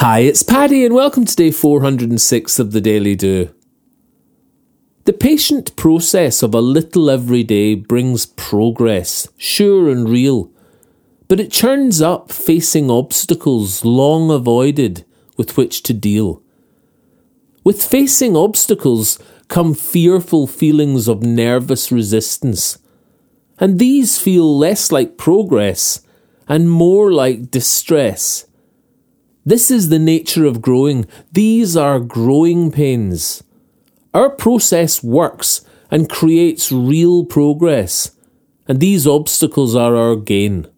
Hi, it's Paddy, and welcome to day 406 of the Daily Do. The patient process of a little every day brings progress, sure and real, but it churns up facing obstacles long avoided with which to deal. With facing obstacles come fearful feelings of nervous resistance, and these feel less like progress and more like distress this is the nature of growing. These are growing pains. Our process works and creates real progress, and these obstacles are our gain.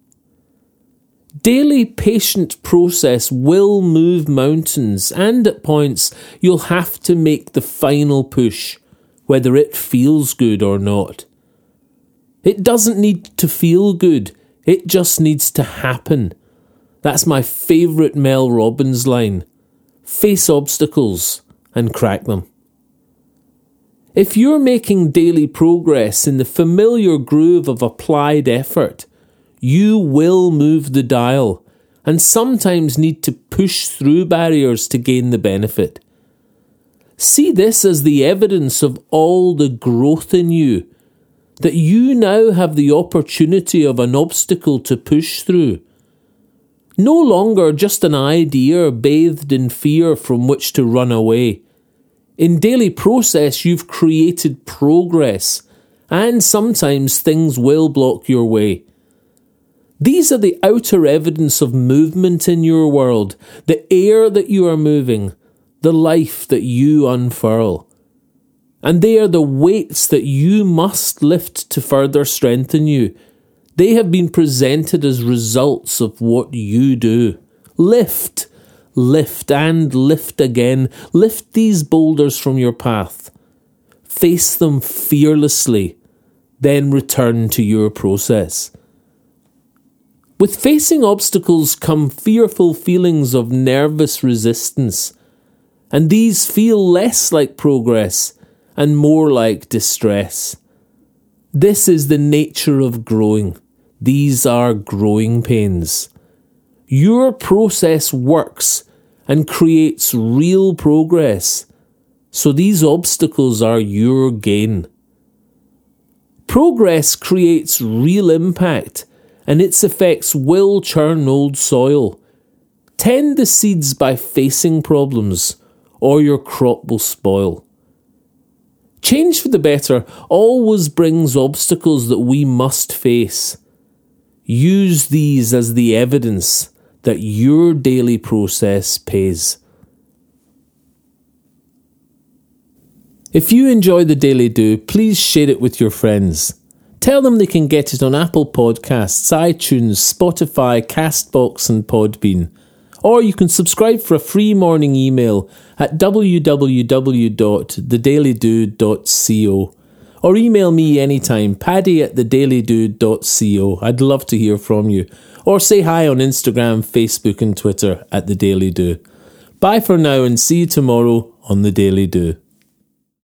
Daily patient process will move mountains, and at points you'll have to make the final push, whether it feels good or not. It doesn't need to feel good, it just needs to happen that's my favourite Mel Robbins line face obstacles and crack them. If you're making daily progress in the familiar groove of applied effort, you will move the dial and sometimes need to push through barriers to gain the benefit. See this as the evidence of all the growth in you, that you now have the opportunity of an obstacle to push through no longer just an idea bathed in fear from which to run away. In daily process, you've created progress, and sometimes things will block your way. These are the outer evidence of movement in your world, the air that you are moving, the life that you unfurl. And they are the weights that you must lift to further strengthen you they have been presented as results of what you do. Lift, lift, and lift again. Lift these boulders from your path. Face them fearlessly, then return to your process. With facing obstacles come fearful feelings of nervous resistance, and these feel less like progress and more like distress. This is the nature of growing. These are growing pains. Your process works and creates real progress, so these obstacles are your gain. Progress creates real impact, and its effects will churn old soil. Tend the seeds by facing problems, or your crop will spoil. Change for the better always brings obstacles that we must face. Use these as the evidence that your daily process pays. If you enjoy the Daily Do, please share it with your friends. Tell them they can get it on Apple Podcasts, iTunes, Spotify, Castbox, and Podbean. Or you can subscribe for a free morning email at www.thedailydo.co or email me anytime, paddy at thedailydo.co. I'd love to hear from you. Or say hi on Instagram, Facebook, and Twitter at The Daily Do. Bye for now and see you tomorrow on The Daily Do.